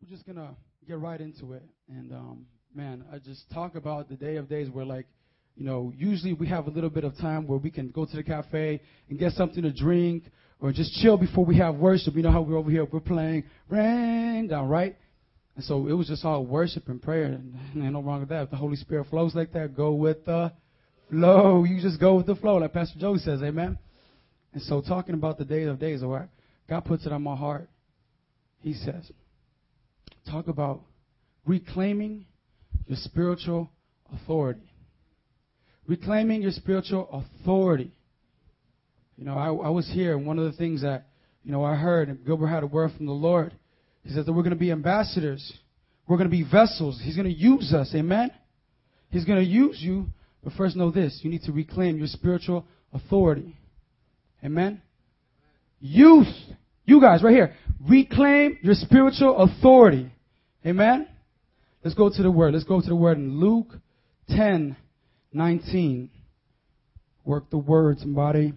we're just gonna get right into it. And um, man, I just talk about the day of days where like, you know, usually we have a little bit of time where we can go to the cafe and get something to drink or just chill before we have worship. You know how we're over here, we're playing rain down, right? And so it was just all worship and prayer, and ain't no wrong with that. If the Holy Spirit flows like that, go with the flow. You just go with the flow, like Pastor Joey says, amen. And so talking about the day of days, or God puts it on my heart. He says, talk about reclaiming your spiritual authority. Reclaiming your spiritual authority. You know, I, I was here, and one of the things that, you know, I heard, and Gilbert had a word from the Lord. He says that we're going to be ambassadors. We're going to be vessels. He's going to use us. Amen? He's going to use you. But first, know this you need to reclaim your spiritual authority. Amen? Youth. You guys, right here. Reclaim your spiritual authority. Amen? Let's go to the word. Let's go to the word in Luke 10 19. Work the word, somebody.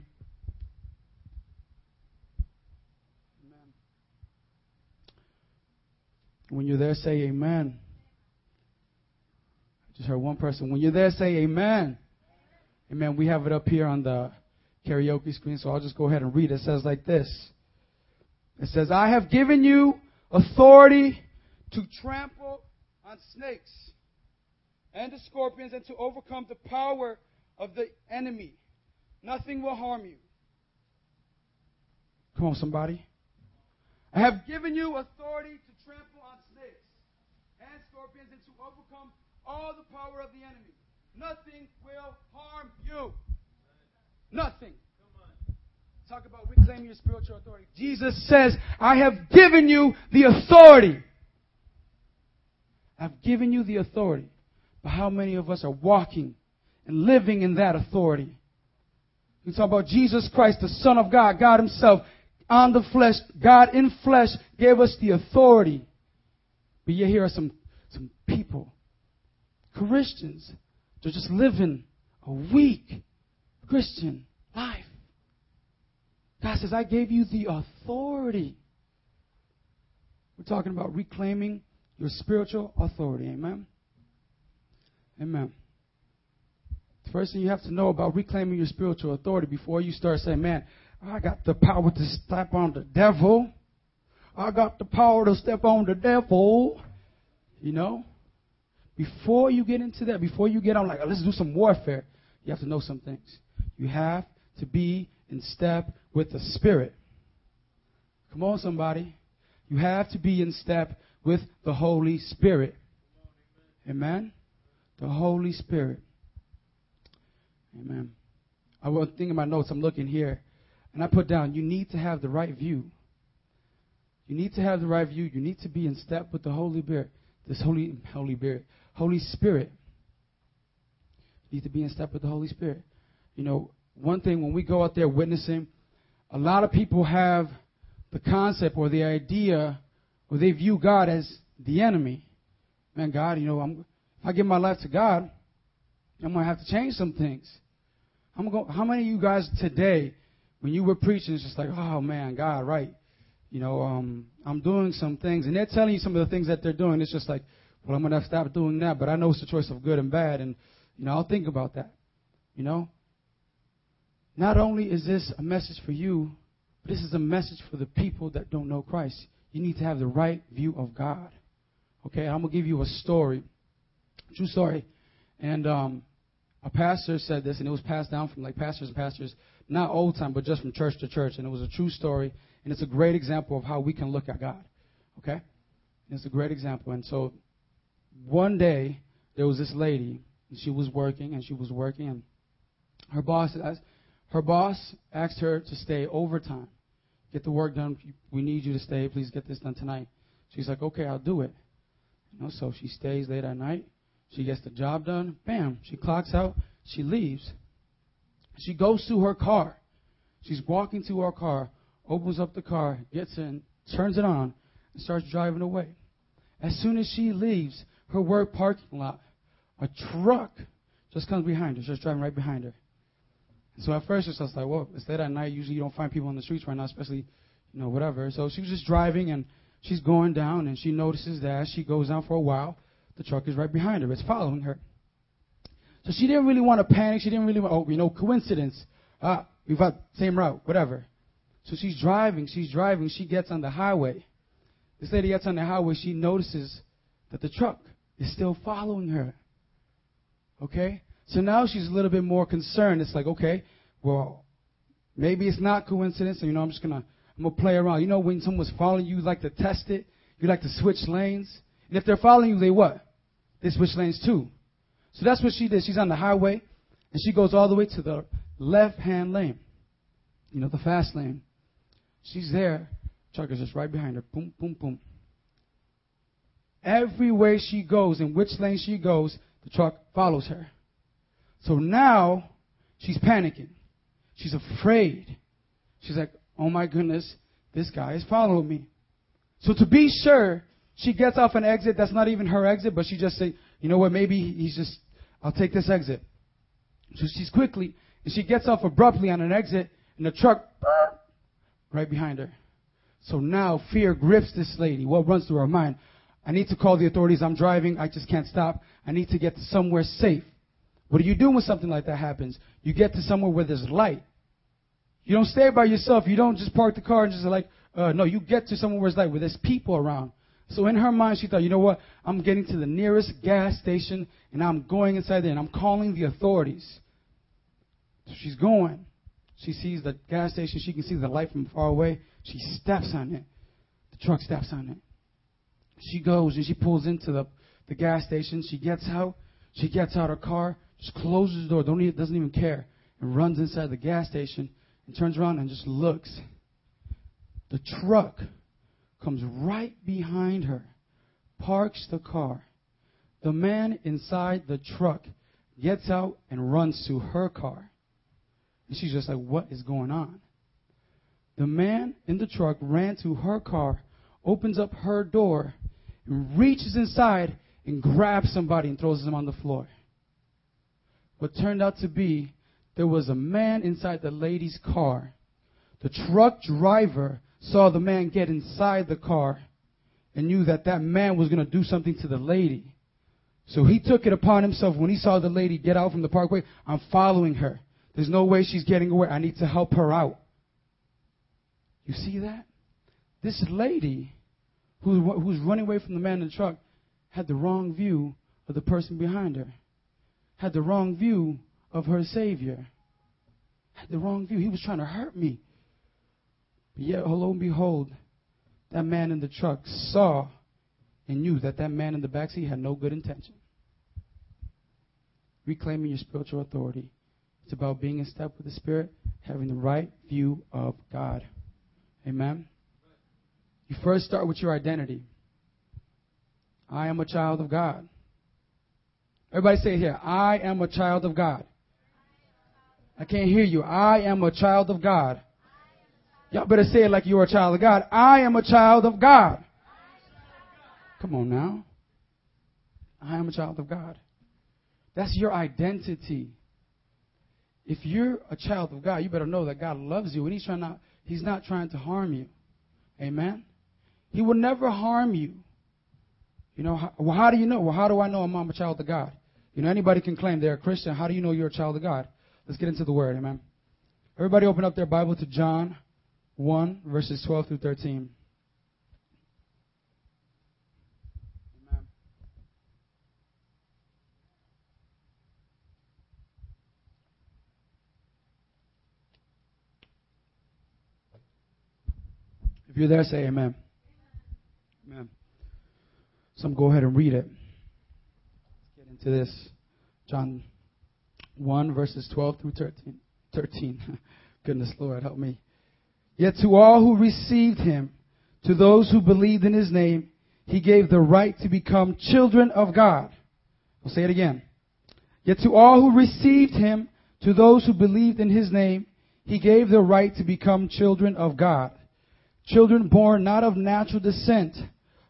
When you're there, say amen. I just heard one person. When you're there, say amen. Amen. We have it up here on the karaoke screen, so I'll just go ahead and read. It says like this. It says, I have given you authority to trample on snakes and the scorpions and to overcome the power of the enemy. Nothing will harm you. Come on, somebody. I have given you authority to trample on snakes and scorpions and to overcome all the power of the enemy. Nothing will harm you. Nothing. Talk about reclaiming your spiritual authority. Jesus says, I have given you the authority. I've given you the authority. But how many of us are walking and living in that authority? We talk about Jesus Christ, the Son of God, God Himself, on the flesh, God in flesh gave us the authority. But yet here are some, some people, Christians, they're just living a weak Christian. God says, I gave you the authority. We're talking about reclaiming your spiritual authority. Amen? Amen. The first thing you have to know about reclaiming your spiritual authority before you start saying, man, I got the power to step on the devil. I got the power to step on the devil. You know? Before you get into that, before you get on like, let's do some warfare, you have to know some things. You have to be in step with the Spirit. Come on, somebody. You have to be in step with the Holy Spirit. Amen? The Holy Spirit. Amen. I was thinking my notes. I'm looking here. And I put down, you need to have the right view. You need to have the right view. You need to be in step with the Holy Spirit. This Holy Holy Spirit. Holy Spirit. You need to be in step with the Holy Spirit. You know, one thing when we go out there witnessing, a lot of people have the concept or the idea or they view God as the enemy. Man, God, you know, I'm, if I give my life to God, I'm going to have to change some things. I'm going, how many of you guys today, when you were preaching, it's just like, oh man, God, right? You know, um, I'm doing some things, and they're telling you some of the things that they're doing. It's just like, well, I'm going to stop doing that, but I know it's a choice of good and bad, and you know, I'll think about that. You know, not only is this a message for you, but this is a message for the people that don't know Christ. You need to have the right view of God. Okay, I'm gonna give you a story, true story, and um, a pastor said this, and it was passed down from like pastors and pastors, not old time, but just from church to church, and it was a true story, and it's a great example of how we can look at God. Okay, and it's a great example, and so one day there was this lady, and she was working, and she was working, and her boss her boss asked her to stay overtime. Get the work done. We need you to stay. Please get this done tonight. She's like, okay, I'll do it. You know, so she stays late at night. She gets the job done. Bam. She clocks out. She leaves. She goes to her car. She's walking to her car, opens up the car, gets in, turns it on, and starts driving away. As soon as she leaves her work parking lot, a truck just comes behind her, just driving right behind her. So at first it's just like, well, it's late at night. Usually you don't find people on the streets right now, especially, you know, whatever. So she was just driving and she's going down and she notices that she goes down for a while, the truck is right behind her. It's following her. So she didn't really want to panic. She didn't really want, oh, you know, coincidence. Ah, we've got same route, whatever. So she's driving, she's driving, she gets on the highway. This lady gets on the highway, she notices that the truck is still following her. Okay? So now she's a little bit more concerned. It's like, okay, well, maybe it's not coincidence, you know, I'm just gonna I'm gonna play around. You know, when someone's following you, you like to test it. You like to switch lanes. And if they're following you, they what? They switch lanes too. So that's what she did. She's on the highway, and she goes all the way to the left-hand lane. You know, the fast lane. She's there. Truck is just right behind her. Boom, boom, boom. Every way she goes, in which lane she goes, the truck follows her. So now she's panicking. She's afraid. She's like, oh my goodness, this guy is following me. So to be sure, she gets off an exit that's not even her exit, but she just say, you know what, maybe he's just, I'll take this exit. So she's quickly, and she gets off abruptly on an exit, and the truck, right behind her. So now fear grips this lady. What runs through her mind? I need to call the authorities. I'm driving. I just can't stop. I need to get to somewhere safe. What do you do when something like that happens? You get to somewhere where there's light. You don't stay by yourself. You don't just park the car and just like, uh, no, you get to somewhere where it's light, where there's people around. So in her mind, she thought, you know what? I'm getting to the nearest gas station and I'm going inside there and I'm calling the authorities. So she's going. She sees the gas station. She can see the light from far away. She steps on it. The truck steps on it. She goes and she pulls into the, the gas station. She gets out. She gets out her car, just closes the door, don't even, doesn't even care, and runs inside the gas station and turns around and just looks. The truck comes right behind her, parks the car. The man inside the truck gets out and runs to her car. And she's just like, What is going on? The man in the truck ran to her car, opens up her door, and reaches inside and grabs somebody and throws them on the floor. What turned out to be there was a man inside the lady's car. The truck driver saw the man get inside the car and knew that that man was going to do something to the lady. So he took it upon himself when he saw the lady get out from the parkway. I'm following her. There's no way she's getting away. I need to help her out. You see that? This lady who, who's running away from the man in the truck had the wrong view of the person behind her, had the wrong view of her Savior. Had the wrong view. He was trying to hurt me. But yet, oh, lo and behold, that man in the truck saw and knew that that man in the backseat had no good intention. Reclaiming your spiritual authority. It's about being in step with the Spirit, having the right view of God. Amen. You first start with your identity. I am a child of God. Everybody say here, I am a child of God. I can't hear you. I am a child of God. Y'all better say it like you're a child of God. I am a child of God. Come on now. I am a child of God. That's your identity. If you're a child of God, you better know that God loves you and He's trying not, He's not trying to harm you. Amen. He will never harm you. You know, how, well, how do you know? Well, how do I know I'm a child of God? You know, anybody can claim they're a Christian. How do you know you're a child of God? Let's get into the Word. Amen. Everybody open up their Bible to John 1, verses 12 through 13. Amen. If you're there, say amen. Amen. Some go ahead and read it. Into this. John 1, verses 12 through 13. 13. Goodness, Lord, help me. Yet to all who received him, to those who believed in his name, he gave the right to become children of God. I'll say it again. Yet to all who received him, to those who believed in his name, he gave the right to become children of God. Children born not of natural descent,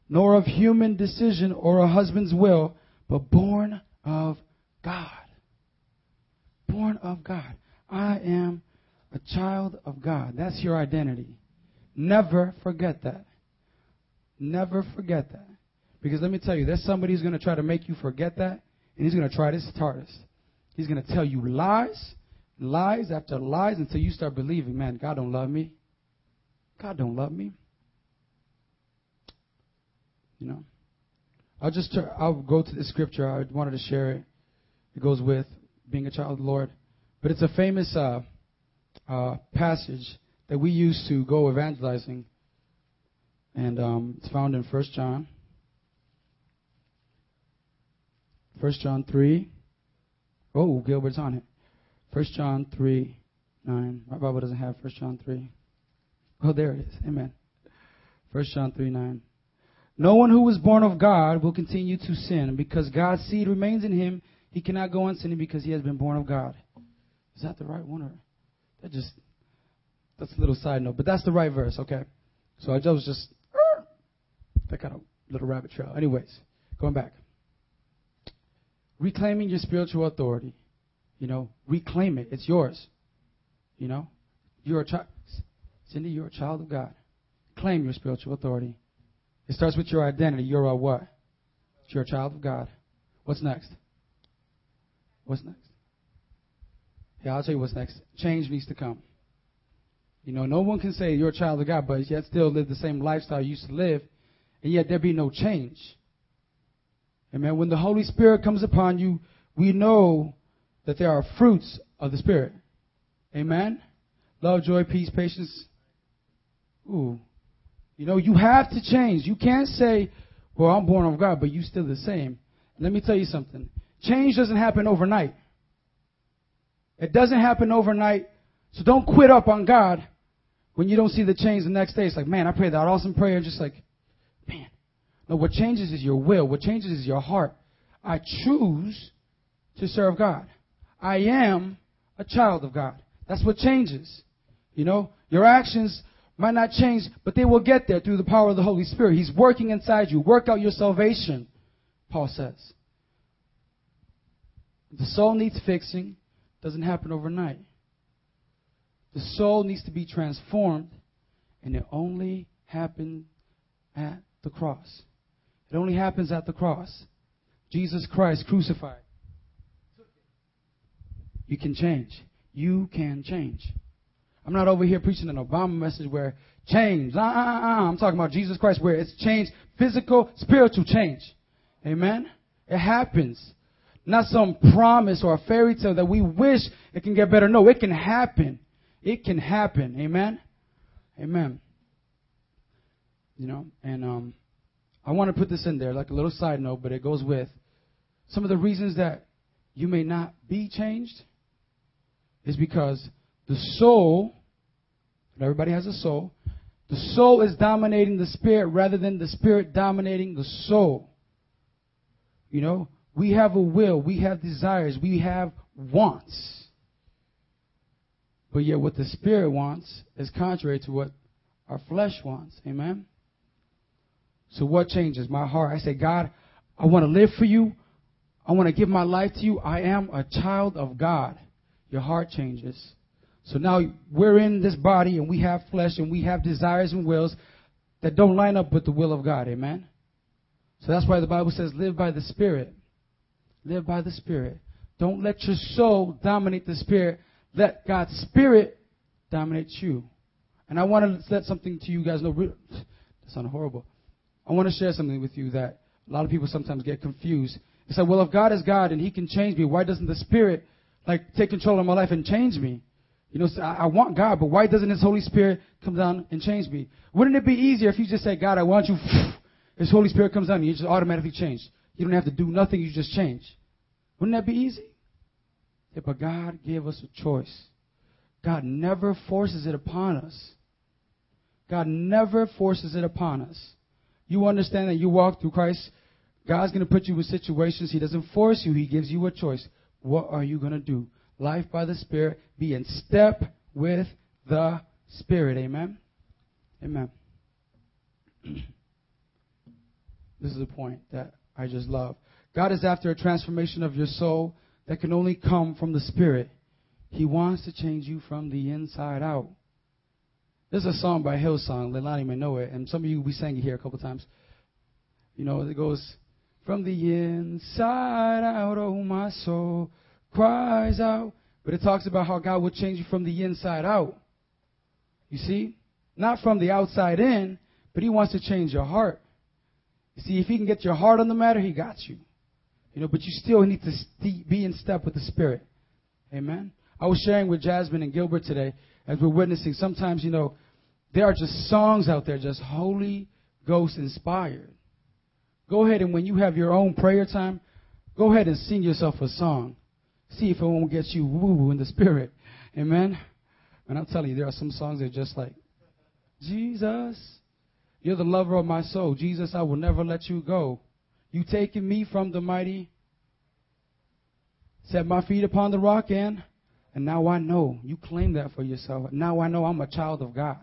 nor of human decision or a husband's will, but born of God. Born of God. I am a child of God. That's your identity. Never forget that. Never forget that. Because let me tell you, there's somebody who's going to try to make you forget that, and he's going to try this hardest. He's going to tell you lies, lies after lies until you start believing, man, God don't love me. God don't love me. You know. I'll just I'll go to the scripture. I wanted to share it. It goes with being a child of the Lord, but it's a famous uh, uh, passage that we use to go evangelizing, and um, it's found in First John. First John three. Oh, Gilbert's on it. First John three nine. My Bible doesn't have First John three. Oh, there it is. Amen. First John three nine. No one who is born of God will continue to sin, because God's seed remains in him. He cannot go on sinning because he has been born of God. Is that the right one, or that just that's a little side note, but that's the right verse, okay? So I just was just that kind of little rabbit trail. Anyways, going back, reclaiming your spiritual authority. You know, reclaim it. It's yours. You know, you're a child. Cindy, you're a child of God. Claim your spiritual authority. It starts with your identity. You're a what? You're a child of God. What's next? What's next? Yeah, I'll tell you what's next. Change needs to come. You know, no one can say you're a child of God, but yet still live the same lifestyle you used to live, and yet there be no change. Amen. When the Holy Spirit comes upon you, we know that there are fruits of the Spirit. Amen. Love, joy, peace, patience. Ooh. You know, you have to change. You can't say, well, I'm born of God, but you still the same. Let me tell you something. Change doesn't happen overnight. It doesn't happen overnight. So don't quit up on God when you don't see the change the next day. It's like, man, I prayed that awesome prayer. Just like, man. No, what changes is your will. What changes is your heart. I choose to serve God. I am a child of God. That's what changes. You know, your actions might not change, but they will get there through the power of the Holy Spirit. He's working inside you. Work out your salvation, Paul says. The soul needs fixing. Doesn't happen overnight. The soul needs to be transformed, and it only happens at the cross. It only happens at the cross. Jesus Christ crucified. You can change. You can change. I'm not over here preaching an Obama message where change. Uh, uh, uh, I'm talking about Jesus Christ where it's change, physical, spiritual change. Amen? It happens. Not some promise or a fairy tale that we wish it can get better. No, it can happen. It can happen. Amen? Amen. You know, and um, I want to put this in there like a little side note, but it goes with some of the reasons that you may not be changed is because the soul, everybody has a soul, the soul is dominating the spirit rather than the spirit dominating the soul. You know, we have a will, we have desires, we have wants. But yet, what the spirit wants is contrary to what our flesh wants. Amen? So, what changes? My heart. I say, God, I want to live for you. I want to give my life to you. I am a child of God. Your heart changes. So now we're in this body and we have flesh and we have desires and wills that don't line up with the will of God. Amen? So that's why the Bible says, live by the Spirit. Live by the Spirit. Don't let your soul dominate the Spirit. Let God's Spirit dominate you. And I want to let something to you guys know. That sounds horrible. I want to share something with you that a lot of people sometimes get confused. They say, well, if God is God and He can change me, why doesn't the Spirit like take control of my life and change me? You know, I want God, but why doesn't His Holy Spirit come down and change me? Wouldn't it be easier if you just said, God, I want you, His Holy Spirit comes down and you just automatically change? You don't have to do nothing, you just change. Wouldn't that be easy? Yeah, but God gave us a choice. God never forces it upon us. God never forces it upon us. You understand that you walk through Christ, God's going to put you in situations. He doesn't force you, He gives you a choice. What are you going to do? Life by the Spirit, be in step with the Spirit. Amen? Amen. this is a point that I just love. God is after a transformation of your soul that can only come from the Spirit. He wants to change you from the inside out. There's a song by Hillsong. Leilani may know it, and some of you we sang it here a couple times. You know, it goes, "From the inside out, oh my soul cries out." But it talks about how God will change you from the inside out. You see, not from the outside in, but He wants to change your heart. You see, if He can get your heart on the matter, He got you. You know, but you still need to be in step with the Spirit. Amen. I was sharing with Jasmine and Gilbert today as we're witnessing. Sometimes, you know, there are just songs out there, just Holy Ghost inspired. Go ahead and when you have your own prayer time, go ahead and sing yourself a song. See if it won't get you woo woo in the spirit. Amen. And I'm telling you, there are some songs that are just like, Jesus, you're the lover of my soul. Jesus, I will never let you go. You taken me from the mighty, set my feet upon the rock and, and now I know. You claim that for yourself. Now I know I'm a child of God.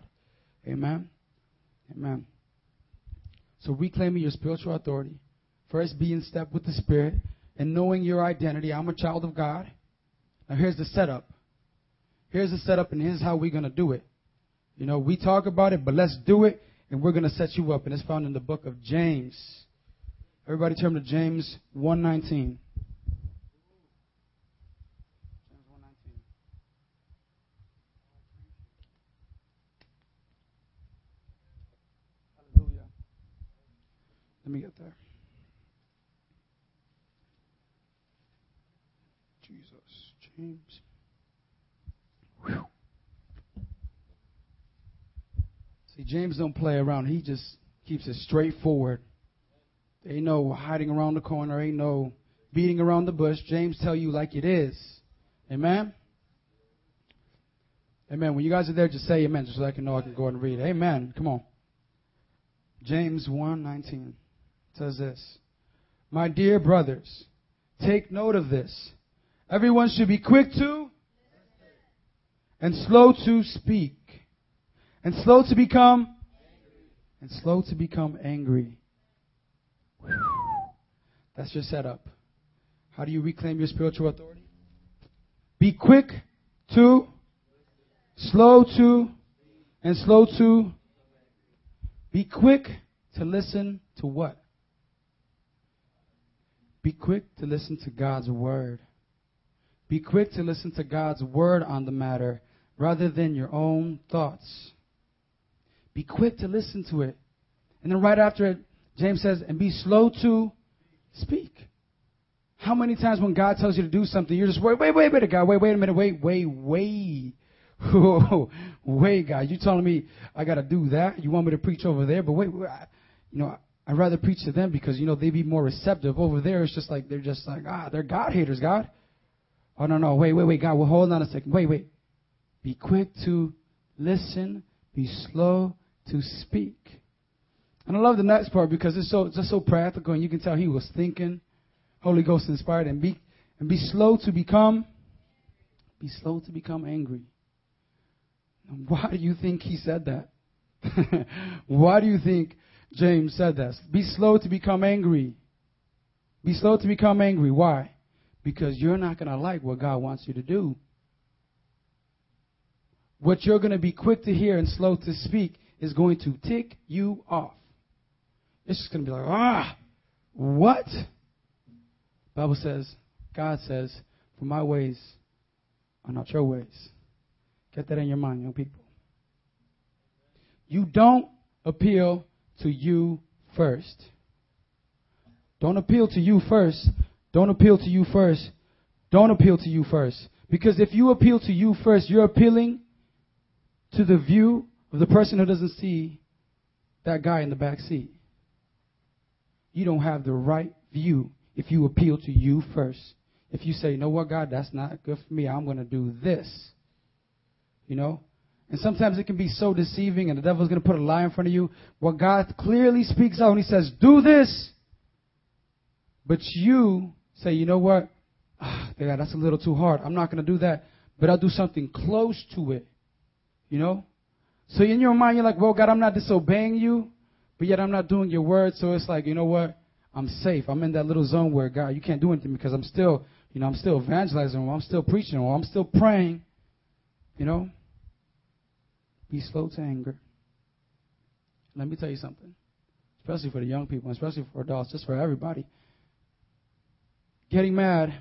Amen. Amen. So reclaiming your spiritual authority. First, be in step with the Spirit and knowing your identity. I'm a child of God. Now, here's the setup. Here's the setup, and here's how we're going to do it. You know, we talk about it, but let's do it, and we're going to set you up. And it's found in the book of James. Everybody turn to James 119. Let me get there. James. Whew. See, James don't play around. He just keeps it straightforward. Ain't no hiding around the corner. Ain't no beating around the bush. James tell you like it is. Amen. Amen. When you guys are there, just say amen, just so I can know I can go and read. Amen. Come on. James 1:19 says this My dear brothers, take note of this. Everyone should be quick to and slow to speak and slow to become and slow to become angry. That's your setup. How do you reclaim your spiritual authority? Be quick to, slow to, and slow to. Be quick to listen to what? Be quick to listen to God's word. Be quick to listen to God's word on the matter rather than your own thoughts. Be quick to listen to it. And then right after it, James says, and be slow to speak. How many times when God tells you to do something, you're just, wait, wait, wait, wait, God, wait, wait a minute, wait, wait, wait. wait, God, you telling me I got to do that? You want me to preach over there? But wait, wait you know, I'd rather preach to them because, you know, they'd be more receptive. Over there, it's just like, they're just like, ah, they're God haters, God. Oh, no, no, wait, wait, wait, God, well, hold on a second. Wait, wait. Be quick to listen, be slow to speak. And I love the next part because it's so, just so practical and you can tell he was thinking, Holy Ghost inspired, and be, and be slow to become, be slow to become angry. Why do you think he said that? Why do you think James said that? Be slow to become angry. Be slow to become angry. Why? Because you're not going to like what God wants you to do. What you're going to be quick to hear and slow to speak is going to tick you off. It's just going to be like, ah, what? Bible says, God says, for my ways are not your ways. Get that in your mind, young people. You don't appeal to you first. Don't appeal to you first. Don't appeal to you first. Don't appeal to you first. Because if you appeal to you first, you're appealing to the view of the person who doesn't see that guy in the back seat. You don't have the right view if you appeal to you first. If you say, you know what, God, that's not good for me, I'm going to do this. You know? And sometimes it can be so deceiving, and the devil's going to put a lie in front of you. Well, God clearly speaks out and He says, Do this. But you say, You know what? Ah, God, that's a little too hard. I'm not going to do that. But I'll do something close to it. You know? So in your mind, you're like, Well, God, I'm not disobeying you, but yet I'm not doing your word. So it's like, You know what? I'm safe. I'm in that little zone where, God, you can't do anything because I'm still, you know, I'm still evangelizing, or I'm still preaching, or I'm still praying. You know? Be slow to anger. Let me tell you something, especially for the young people, especially for adults, just for everybody. Getting mad.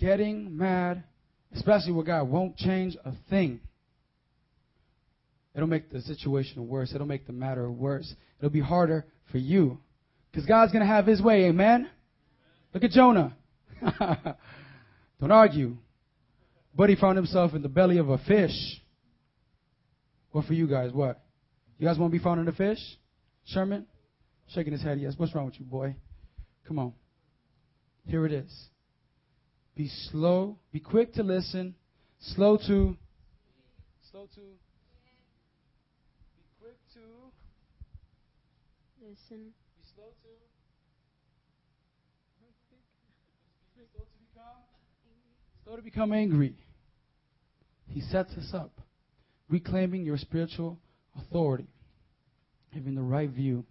Getting mad, especially with God, won't change a thing. It'll make the situation worse. It'll make the matter worse. It'll be harder for you. Because God's going to have his way. Amen? Look at Jonah. Don't argue. But he found himself in the belly of a fish. What for you guys? What? You guys want to be found in a fish? Sherman? Shaking his head, yes. What's wrong with you, boy? Come on. Here it is. Be slow, be quick to listen, slow to, slow to, be quick to, Listen. be slow to, be slow to become, slow to become angry. He sets us up, reclaiming your spiritual authority, having the right view.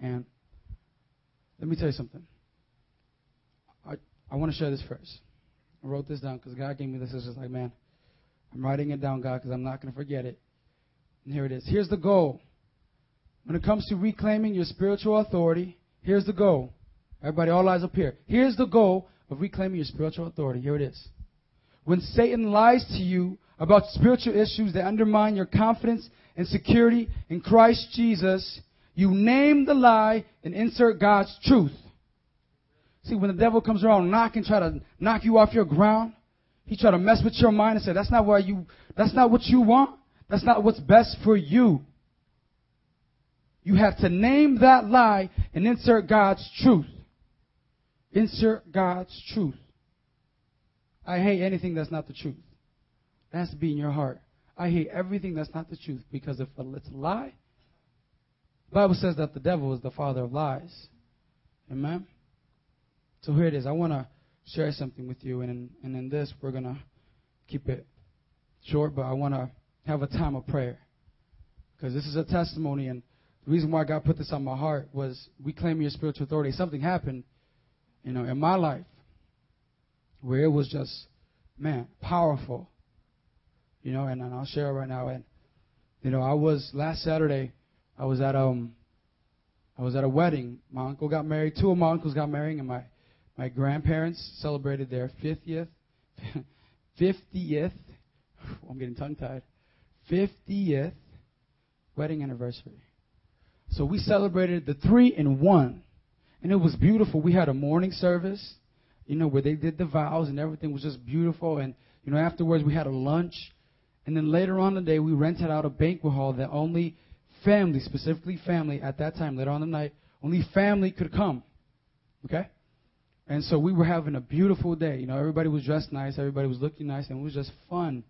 And let me tell you something. I, I want to share this first. I wrote this down because God gave me this. It's just like, man, I'm writing it down, God, because I'm not going to forget it. And here it is. Here's the goal. When it comes to reclaiming your spiritual authority, here's the goal. Everybody, all eyes up here. Here's the goal of reclaiming your spiritual authority. Here it is. When Satan lies to you about spiritual issues that undermine your confidence and security in Christ Jesus, you name the lie and insert God's truth. See, when the devil comes around knocking, try to knock you off your ground, he try to mess with your mind and say, that's not why you, that's not what you want. That's not what's best for you. You have to name that lie and insert God's truth. Insert God's truth. I hate anything that's not the truth. That has to be in your heart. I hate everything that's not the truth because if it's a lie, the Bible says that the devil is the father of lies. Amen? So here it is. I want to share something with you, and in, and in this, we're going to keep it short, but I want to have a time of prayer. Because this is a testimony, and the reason why God put this on my heart was reclaiming your spiritual authority. Something happened, you know, in my life where it was just, man, powerful. You know, and, and I'll share right now. And you know, I was last Saturday. I was at um, I was at a wedding. My uncle got married. Two of my uncles got married, and my my grandparents celebrated their fiftieth, fiftieth. I'm getting tongue tied. Fiftieth wedding anniversary. So we celebrated the three in one, and it was beautiful. We had a morning service you know, where they did the vows and everything was just beautiful. And, you know, afterwards we had a lunch. And then later on the day, we rented out a banquet hall that only family, specifically family, at that time, later on the night, only family could come. Okay? And so we were having a beautiful day. You know, everybody was dressed nice, everybody was looking nice, and it was just fun.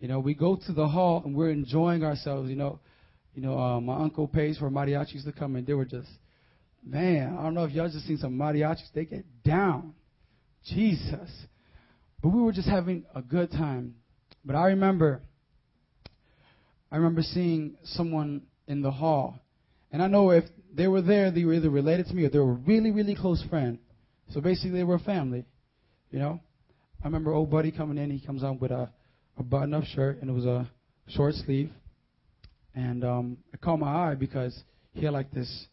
You know, we go to the hall and we're enjoying ourselves. You know, you know, uh, my uncle pays for mariachis to come, and they were just, man, I don't know if y'all just seen some mariachis. They get down. Jesus. But we were just having a good time. But I remember, I remember seeing someone in the hall. And I know if they were there, they were either related to me or they were a really, really close friend. So basically, they were family. You know? I remember old buddy coming in. He comes on with a, a button up shirt, and it was a short sleeve. And um, it caught my eye because he had like this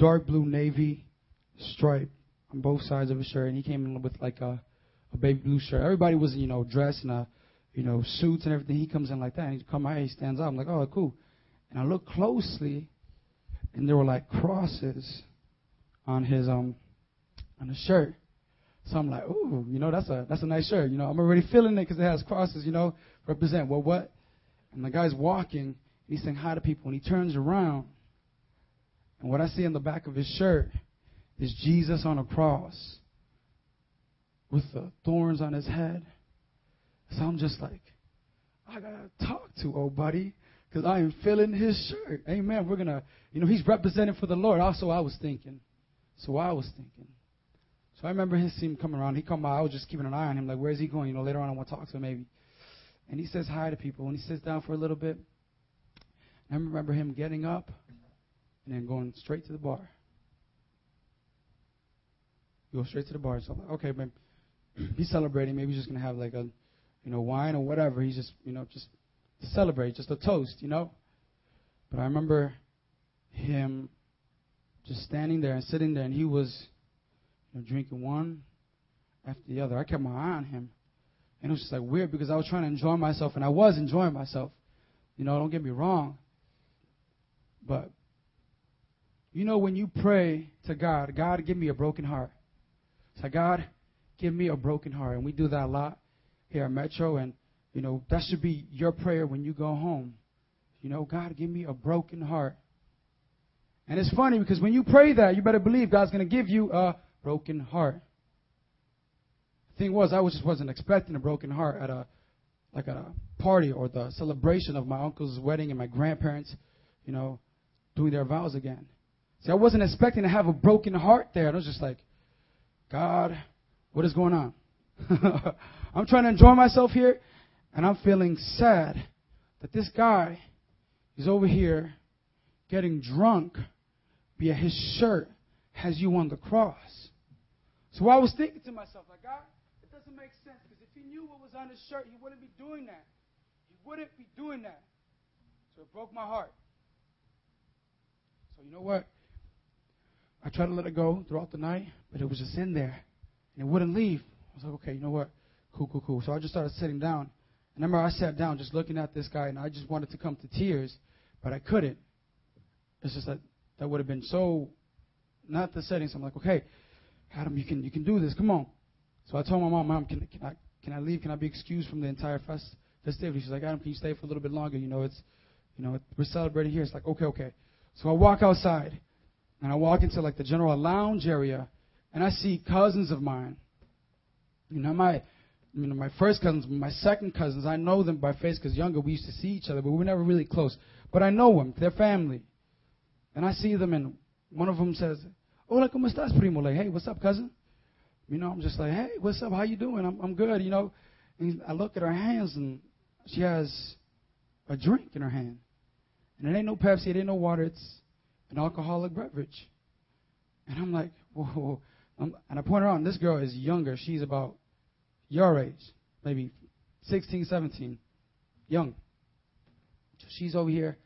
dark blue navy stripe on both sides of his shirt, and he came in with like a, a baby blue shirt. Everybody was, you know, dressed in a, you know, suits and everything. He comes in like that, and he come out, he stands up. I'm like, oh, cool. And I look closely, and there were like crosses on his um on his shirt. So I'm like, ooh, you know, that's a that's a nice shirt. You know, I'm already feeling it because it has crosses. You know, represent well what? And the guy's walking, and he's saying hi to people, and he turns around, and what I see in the back of his shirt is Jesus on a cross with the thorns on his head. So I'm just like, I gotta talk to old buddy because I am feeling his shirt. Amen. We're gonna, you know, he's representing for the Lord. Also, I was thinking. So I was thinking. So I remember his team coming around. He come by. I was just keeping an eye on him. Like, where's he going? You know, later on I want to talk to him maybe. And he says hi to people. And he sits down for a little bit. And I remember him getting up and then going straight to the bar. You go straight to the bar. So I'm like, okay, man. he's celebrating. Maybe he's just gonna have like a, you know, wine or whatever. He's just, you know, just to celebrate, just a toast, you know. But I remember him just standing there and sitting there, and he was you know, drinking one after the other. I kept my eye on him, and it was just like weird because I was trying to enjoy myself, and I was enjoying myself. You know, don't get me wrong. But you know, when you pray to God, God, give me a broken heart. Say, God, give me a broken heart. And we do that a lot here at Metro. And, you know, that should be your prayer when you go home. You know, God, give me a broken heart. And it's funny because when you pray that, you better believe God's going to give you a broken heart. The thing was, I was just wasn't expecting a broken heart at a like a party or the celebration of my uncle's wedding and my grandparents, you know, doing their vows again. See, I wasn't expecting to have a broken heart there. I was just like, God, what is going on? I'm trying to enjoy myself here, and I'm feeling sad that this guy is over here getting drunk, via his shirt has you on the cross. So I was thinking to myself, like, God, it doesn't make sense because if he knew what was on his shirt, he wouldn't be doing that. He wouldn't be doing that. So it broke my heart. So you know what? I tried to let it go throughout the night, but it was just in there. And it wouldn't leave. I was like, okay, you know what? Cool, cool, cool. So I just started sitting down. And I remember I sat down just looking at this guy, and I just wanted to come to tears, but I couldn't. It's just that that would have been so not the setting. So I'm like, okay, Adam, you can you can do this. Come on. So I told my mom, Mom, can, can I can I leave? Can I be excused from the entire fest, festivity? She's like, Adam, can you stay for a little bit longer? You know, it's you know we're celebrating here. It's like, okay, okay. So I walk outside, and I walk into like the general lounge area, and I see cousins of mine. You know, my you know, my first cousins, my second cousins, I know them by face because younger we used to see each other, but we were never really close. But I know them, their family. And I see them, and one of them says, Hola, ¿cómo estás, primo? Like, hey, what's up, cousin? You know, I'm just like, hey, what's up? How you doing? I'm, I'm good, you know. And I look at her hands, and she has a drink in her hand. And it ain't no Pepsi, it ain't no water, it's an alcoholic beverage. And I'm like, whoa. and I point her out, and this girl is younger. She's about your age, maybe 16, 17, young. She's over here.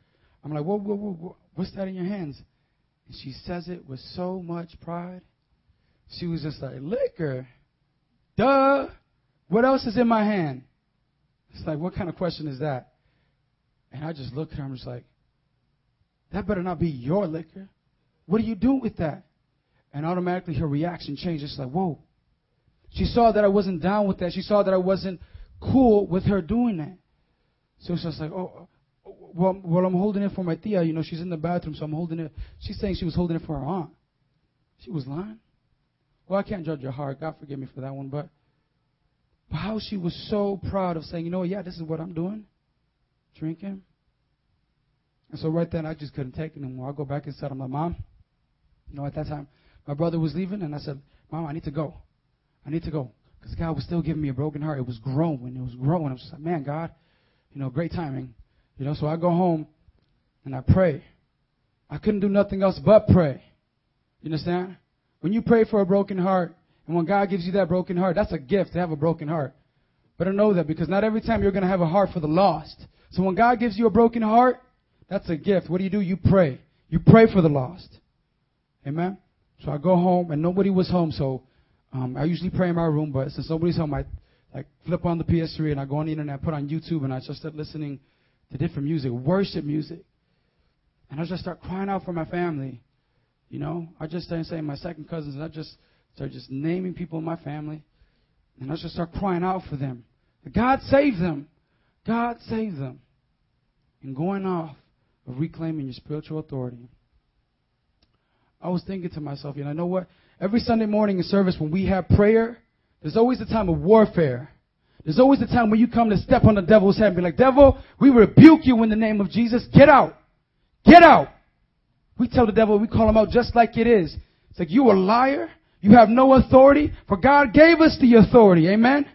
I'm like, whoa, whoa, whoa, whoa, what's that in your hands? And she says it with so much pride. She was just like, liquor. Duh. What else is in my hand? It's like, what kind of question is that? And I just look at her, I'm just like, that better not be your liquor. What are you doing with that? And automatically her reaction changes. It's like, whoa. She saw that I wasn't down with that. She saw that I wasn't cool with her doing that. So it's just like, oh, oh, well, well, I'm holding it for my tia. You know, she's in the bathroom, so I'm holding it. She's saying she was holding it for her aunt. She was lying. Well, I can't judge your heart. God forgive me for that one. But, but how she was so proud of saying, you know yeah, this is what I'm doing. Drinking. And so right then, I just couldn't take it anymore. I go back and said, I'm like, Mom, you know, at that time, my brother was leaving, and I said, Mom, I need to go. I need to go. Because God was still giving me a broken heart. It was growing. It was growing. I was like, man, God, you know, great timing. You know, so I go home and I pray. I couldn't do nothing else but pray. You understand? When you pray for a broken heart, and when God gives you that broken heart, that's a gift to have a broken heart. Better know that because not every time you're going to have a heart for the lost. So when God gives you a broken heart, that's a gift. What do you do? You pray. You pray for the lost. Amen? So I go home and nobody was home, so um, I usually pray in my room, but since nobody's home, I like flip on the PS3 and I go on the internet, put on YouTube, and I just start listening to different music, worship music. And I just start crying out for my family. You know, I just start saying my second cousins, and I just start just naming people in my family. And I just start crying out for them. God save them. God save them. And going off of reclaiming your spiritual authority. I was thinking to myself, you know, know what? Every Sunday morning in service when we have prayer, there's always a time of warfare. There's always a time when you come to step on the devil's head and be like, devil, we rebuke you in the name of Jesus. Get out. Get out. We tell the devil, we call him out just like it is. It's like, you a liar. You have no authority. For God gave us the authority. Amen.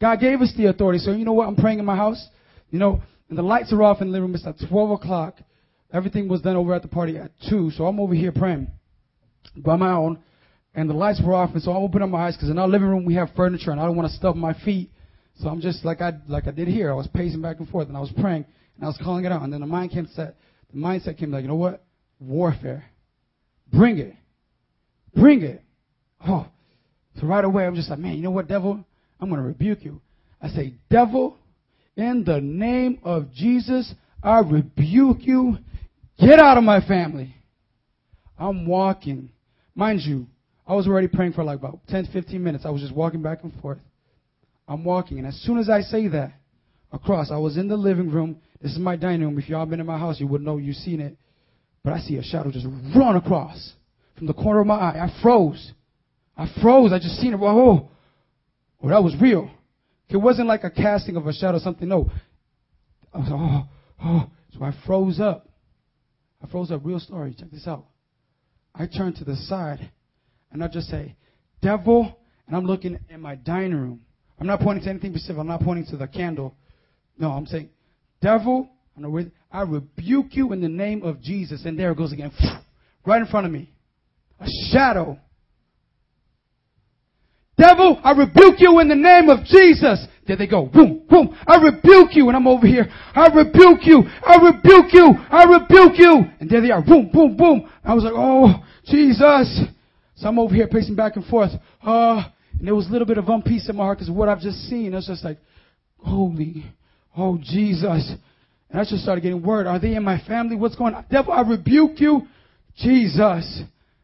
God gave us the authority. So you know what? I'm praying in my house. You know, and the lights are off in the living room. It's at 12 o'clock. Everything was done over at the party at 2. So I'm over here praying by my own. And the lights were off, and so I opened up my eyes because in our living room we have furniture, and I don't want to stuff my feet. So I'm just like I like I did here. I was pacing back and forth, and I was praying, and I was calling it out. And then the mind came set. The mindset came like, you know what? Warfare. Bring it. Bring it. Oh. So right away I'm just like, man, you know what, devil? I'm to rebuke you. I say, devil, in the name of Jesus, I rebuke you. Get out of my family. I'm walking. Mind you, I was already praying for like about 10, 15 minutes. I was just walking back and forth. I'm walking, and as soon as I say that, across, I was in the living room. This is my dining room. If y'all been in my house, you would know you've seen it. But I see a shadow just run across from the corner of my eye. I froze. I froze. I just seen it. Whoa. Oh, that was real. It wasn't like a casting of a shadow, or something. No. I was oh, oh. So I froze up. I froze up. Real story. Check this out. I turned to the side and I just say, devil, and I'm looking in my dining room. I'm not pointing to anything specific. I'm not pointing to the candle. No, I'm saying, devil, I rebuke you in the name of Jesus. And there it goes again, right in front of me. A shadow. Devil, I rebuke you in the name of Jesus. There they go. Boom, boom. I rebuke you. And I'm over here. I rebuke you. I rebuke you. I rebuke you. And there they are. Boom, boom, boom. I was like, oh, Jesus. So I'm over here pacing back and forth. Uh, and there was a little bit of unpeace in my heart because what I've just seen. I was just like, holy, oh Jesus. And I just started getting word. Are they in my family? What's going on? Devil, I rebuke you. Jesus.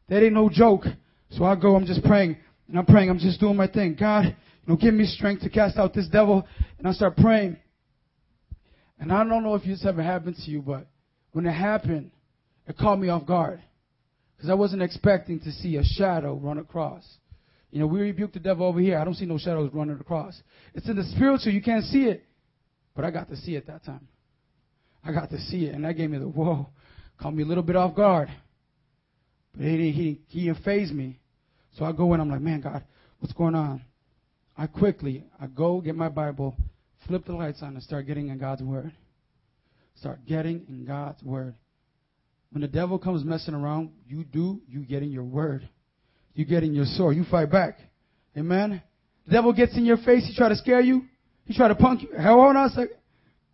That ain't no joke. So I go, I'm just praying. And I'm praying, I'm just doing my thing. God, you know, give me strength to cast out this devil. And I start praying. And I don't know if this ever happened to you, but when it happened, it caught me off guard. Because I wasn't expecting to see a shadow run across. You know, we rebuke the devil over here. I don't see no shadows running across. It's in the spiritual. You can't see it. But I got to see it that time. I got to see it. And that gave me the whoa. Caught me a little bit off guard. But he, didn't, he, he didn't faze me. So I go in. I'm like, man, God, what's going on? I quickly, I go get my Bible, flip the lights on, and start getting in God's Word. Start getting in God's Word. When the devil comes messing around, you do, you get in your Word. You get in your sword. You fight back. Amen. The devil gets in your face. He try to scare you. He try to punk you. Hold on a second.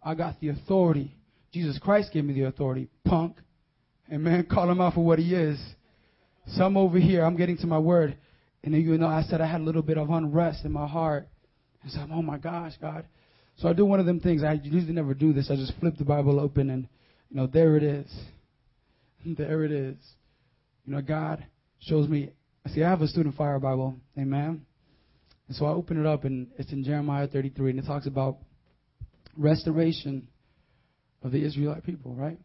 I got the authority. Jesus Christ gave me the authority. Punk. Amen. Call him out for what he is. Some over here, I'm getting to my word. And then, you know, I said I had a little bit of unrest in my heart. and I said, oh my gosh, God. So I do one of them things. I usually never do this. I just flip the Bible open and, you know, there it is. There it is. You know, God shows me See, I have a student fire Bible. Amen. And so I open it up, and it's in Jeremiah 33, and it talks about restoration of the Israelite people, right?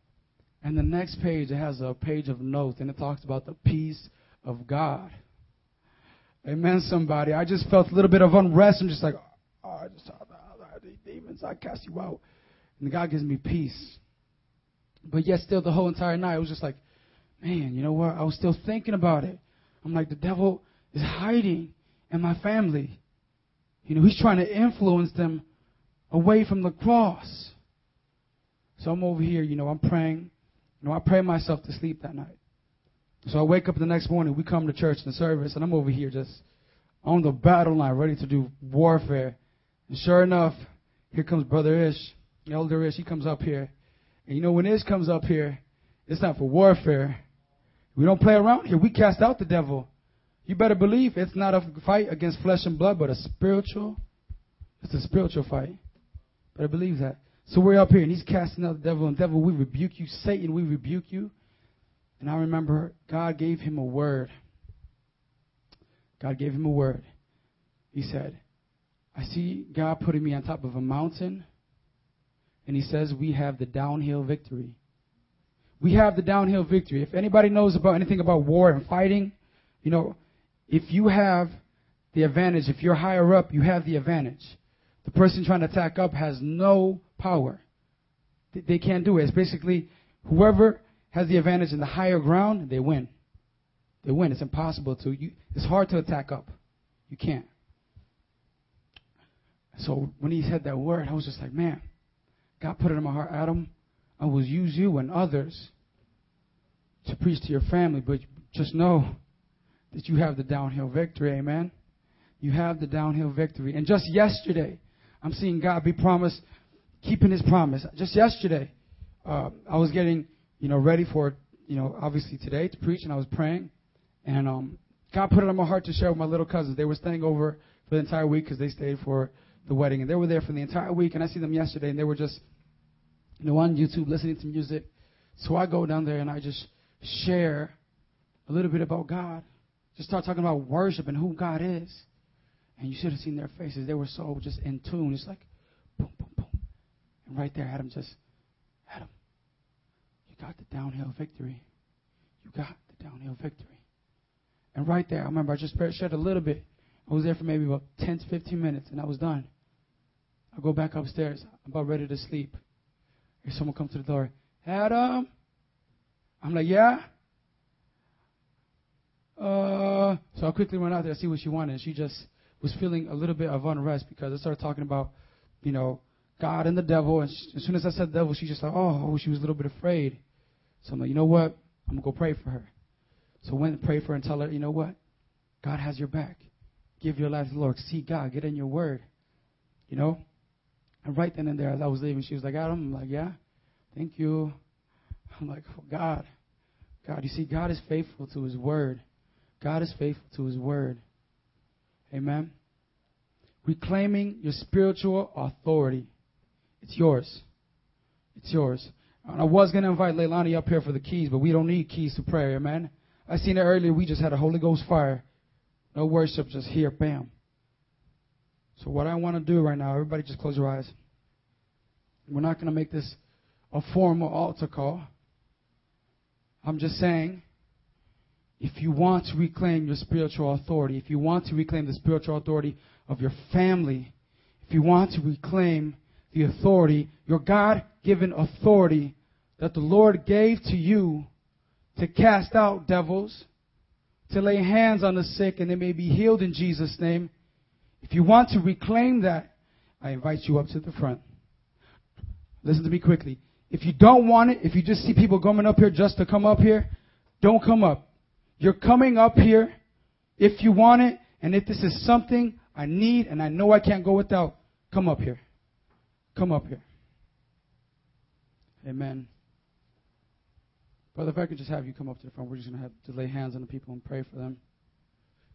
And the next page, it has a page of notes, and it talks about the peace of God. Amen, somebody. I just felt a little bit of unrest. I'm just like, oh, I just demons. I cast you out. And God gives me peace. But yet, still, the whole entire night, I was just like, man, you know what? I was still thinking about it. I'm like, the devil is hiding in my family. You know, he's trying to influence them away from the cross. So I'm over here, you know, I'm praying. You know, I pray myself to sleep that night. So I wake up the next morning, we come to church the service, and I'm over here just on the battle line, ready to do warfare. And sure enough, here comes Brother Ish, Elder Ish. He comes up here. And you know, when this comes up here, it's not for warfare. We don't play around here. We cast out the devil. You better believe it's not a fight against flesh and blood, but a spiritual. It's a spiritual fight. Better believe that. So we're up here, and he's casting out the devil. And devil, we rebuke you. Satan, we rebuke you. And I remember God gave him a word. God gave him a word. He said, I see God putting me on top of a mountain. And he says, We have the downhill victory we have the downhill victory. If anybody knows about anything about war and fighting, you know, if you have the advantage, if you're higher up, you have the advantage. The person trying to attack up has no power. They can't do it. It's basically whoever has the advantage in the higher ground, they win. They win. It's impossible to. You, it's hard to attack up. You can't. So when he said that word, I was just like, man, God put it in my heart, Adam. I will use you and others to preach to your family, but just know that you have the downhill victory. Amen. You have the downhill victory. And just yesterday, I'm seeing God be promised, keeping His promise. Just yesterday, uh, I was getting, you know, ready for, you know, obviously today to preach, and I was praying, and um, God put it on my heart to share with my little cousins. They were staying over for the entire week because they stayed for the wedding, and they were there for the entire week. And I see them yesterday, and they were just, you know, on YouTube listening to music. So I go down there and I just share a little bit about God. Just start talking about worship and who God is. And you should have seen their faces. They were so just in tune. It's like boom, boom, boom. And right there, Adam just, Adam, you got the downhill victory. You got the downhill victory. And right there, I remember I just shared a little bit. I was there for maybe about 10 to 15 minutes, and I was done. I go back upstairs. I'm about ready to sleep. Hear someone comes to the door. Adam? I'm like, yeah? Uh, so I quickly went out there to see what she wanted. She just was feeling a little bit of unrest because I started talking about, you know, God and the devil. And she, as soon as I said devil, she just like, oh, she was a little bit afraid. So I'm like, you know what? I'm to go pray for her. So I went and prayed for her and tell her, you know what? God has your back. Give your life to the Lord. See God. Get in your word. You know? And right then and there, as I was leaving, she was like, Adam, I'm like, yeah, thank you. I'm like, oh, God. God, you see, God is faithful to his word. God is faithful to his word. Amen. Reclaiming your spiritual authority. It's yours. It's yours. And I was going to invite Leilani up here for the keys, but we don't need keys to prayer. Amen. I seen it earlier. We just had a Holy Ghost fire. No worship, just here, bam. So what I want to do right now, everybody just close your eyes. We're not going to make this a formal altar call. I'm just saying, if you want to reclaim your spiritual authority, if you want to reclaim the spiritual authority of your family, if you want to reclaim the authority, your God given authority that the Lord gave to you to cast out devils, to lay hands on the sick and they may be healed in Jesus' name. If you want to reclaim that, I invite you up to the front. Listen to me quickly. If you don't want it, if you just see people coming up here just to come up here, don't come up. You're coming up here if you want it, and if this is something I need and I know I can't go without, come up here. Come up here. Amen. Brother, if I could just have you come up to the front, we're just going to have to lay hands on the people and pray for them.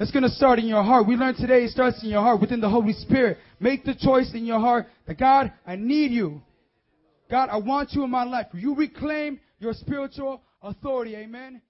It's going to start in your heart. We learned today it starts in your heart within the Holy Spirit. Make the choice in your heart that God, I need you. God, I want you in my life. You reclaim your spiritual authority. Amen.